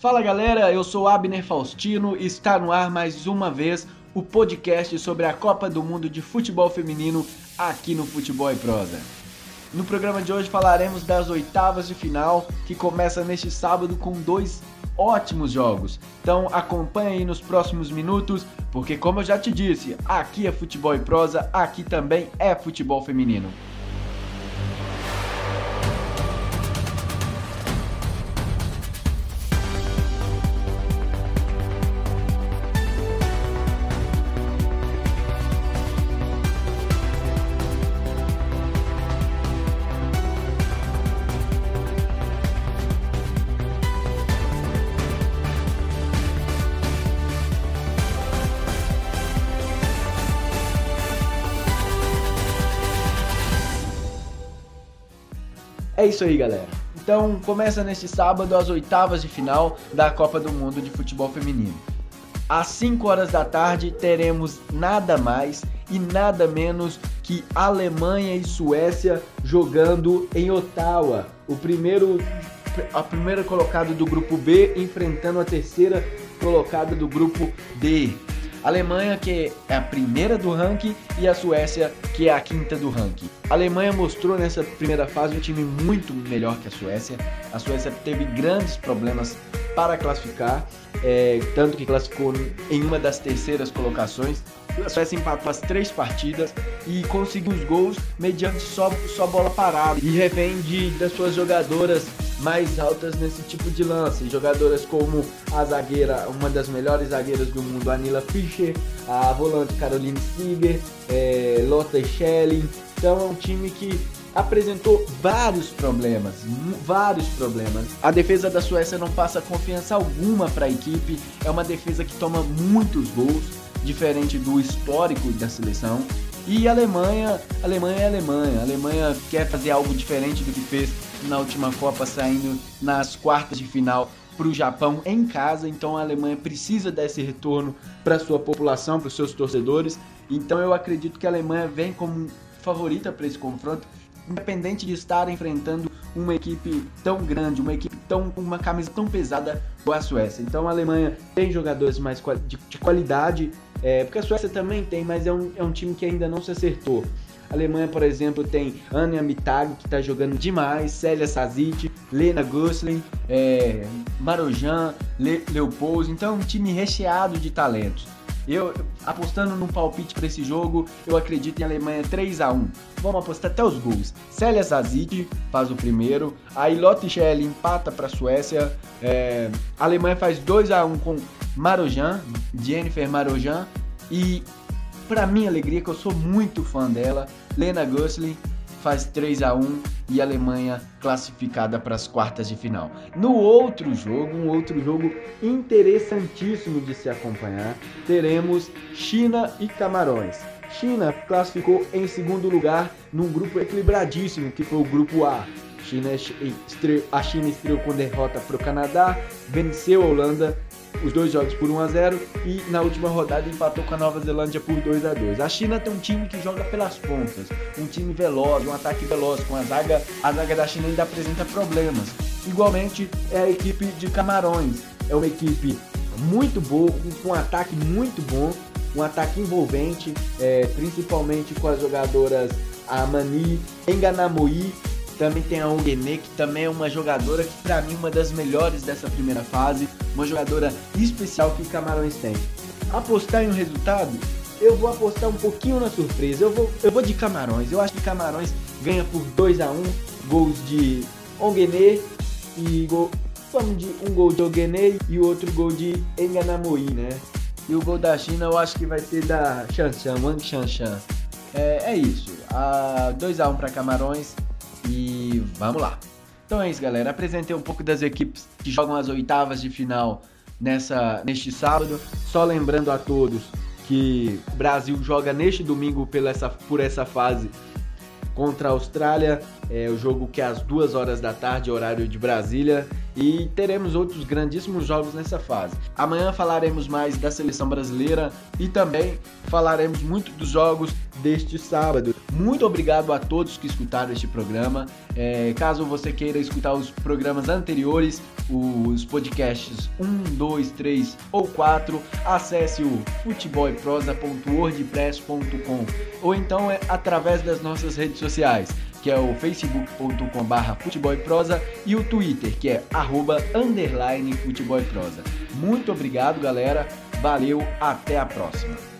Fala galera, eu sou Abner Faustino e está no ar mais uma vez o podcast sobre a Copa do Mundo de Futebol Feminino aqui no Futebol e Prosa. No programa de hoje falaremos das oitavas de final que começa neste sábado com dois ótimos jogos. Então acompanhe aí nos próximos minutos, porque como eu já te disse, aqui é futebol e prosa, aqui também é futebol feminino. É isso aí, galera. Então começa neste sábado as oitavas de final da Copa do Mundo de Futebol Feminino. Às 5 horas da tarde teremos nada mais e nada menos que Alemanha e Suécia jogando em Ottawa. O primeiro a primeira colocada do grupo B enfrentando a terceira colocada do grupo D. A Alemanha, que é a primeira do ranking, e a Suécia, que é a quinta do ranking. A Alemanha mostrou nessa primeira fase um time muito melhor que a Suécia. A Suécia teve grandes problemas para classificar, é, tanto que classificou em uma das terceiras colocações. A Suécia empatou as três partidas e conseguiu os gols mediante só, só bola parada e refém de, das suas jogadoras mais altas nesse tipo de lance. Jogadoras como a zagueira, uma das melhores zagueiras do mundo, Anila Fischer, a volante Caroline Seeger, é, Lotte Schelling. Então é um time que apresentou vários problemas, vários problemas. A defesa da Suécia não passa confiança alguma para a equipe, é uma defesa que toma muitos gols, diferente do histórico da seleção. E a Alemanha, a Alemanha é Alemanha. A Alemanha quer fazer algo diferente do que fez na última Copa, saindo nas quartas de final para o Japão em casa. Então a Alemanha precisa desse retorno para sua população, para os seus torcedores. Então eu acredito que a Alemanha vem como favorita para esse confronto, independente de estar enfrentando uma equipe tão grande, uma equipe tão uma camisa tão pesada como a Suécia. Então a Alemanha tem jogadores mais de, de qualidade, é, porque a Suécia também tem, mas é um, é um time que ainda não se acertou. A Alemanha, por exemplo, tem Anja Mitag, que está jogando demais, Célia Sazic, Lena Gosling, é, Marojan, Le, Leopoldo. Então é um time recheado de talentos. Eu, apostando num palpite para esse jogo, eu acredito em Alemanha 3 a 1 Vamos apostar até os gols. Célia Zazic faz o primeiro, a Lotte Schell empata para a Suécia, é, a Alemanha faz 2 a 1 com Marojan, Jennifer Marojan, e para minha alegria, que eu sou muito fã dela, Lena Gosling faz 3 a 1 e a Alemanha classificada para as quartas de final. No outro jogo, um outro jogo interessantíssimo de se acompanhar, teremos China e Camarões. China classificou em segundo lugar num grupo equilibradíssimo, que foi o grupo A. China estreou, a China estreou com derrota para o Canadá, venceu a Holanda os dois jogos por 1 a 0 e na última rodada empatou com a Nova Zelândia por 2 a 2. A China tem um time que joga pelas pontas, um time veloz, um ataque veloz, com a zaga, a zaga da China ainda apresenta problemas. Igualmente é a equipe de Camarões, é uma equipe muito boa, com um ataque muito bom, um ataque envolvente, é, principalmente com as jogadoras Amani, Enganamoi também tem a Ongene, que também é uma jogadora que para mim é uma das melhores dessa primeira fase, uma jogadora especial que Camarões tem. Apostar em um resultado, eu vou apostar um pouquinho na surpresa. Eu vou, eu vou de Camarões. Eu acho que Camarões ganha por 2 a 1 gols de Ongene e gol, vamos de um gol de Ongene e o outro gol de Enganamoi, né? E o gol da China eu acho que vai ser da Shanshan, Wang Shanshan. É, é isso. 2 a 1 para Camarões. E vamos lá. Então é isso, galera. Apresentei um pouco das equipes que jogam as oitavas de final nessa, neste sábado. Só lembrando a todos que o Brasil joga neste domingo pela essa, por essa fase contra a Austrália. É o jogo que é às duas horas da tarde, horário de Brasília. E teremos outros grandíssimos jogos nessa fase. Amanhã falaremos mais da seleção brasileira e também falaremos muito dos jogos deste sábado. Muito obrigado a todos que escutaram este programa. É, caso você queira escutar os programas anteriores, os podcasts 1, 2, 3 ou 4, acesse o futebolprosa.wordpress.com ou então é através das nossas redes sociais que é o facebook.com.br futebolprosa e o Twitter, que é arroba underline futebolprosa. Muito obrigado, galera. Valeu, até a próxima.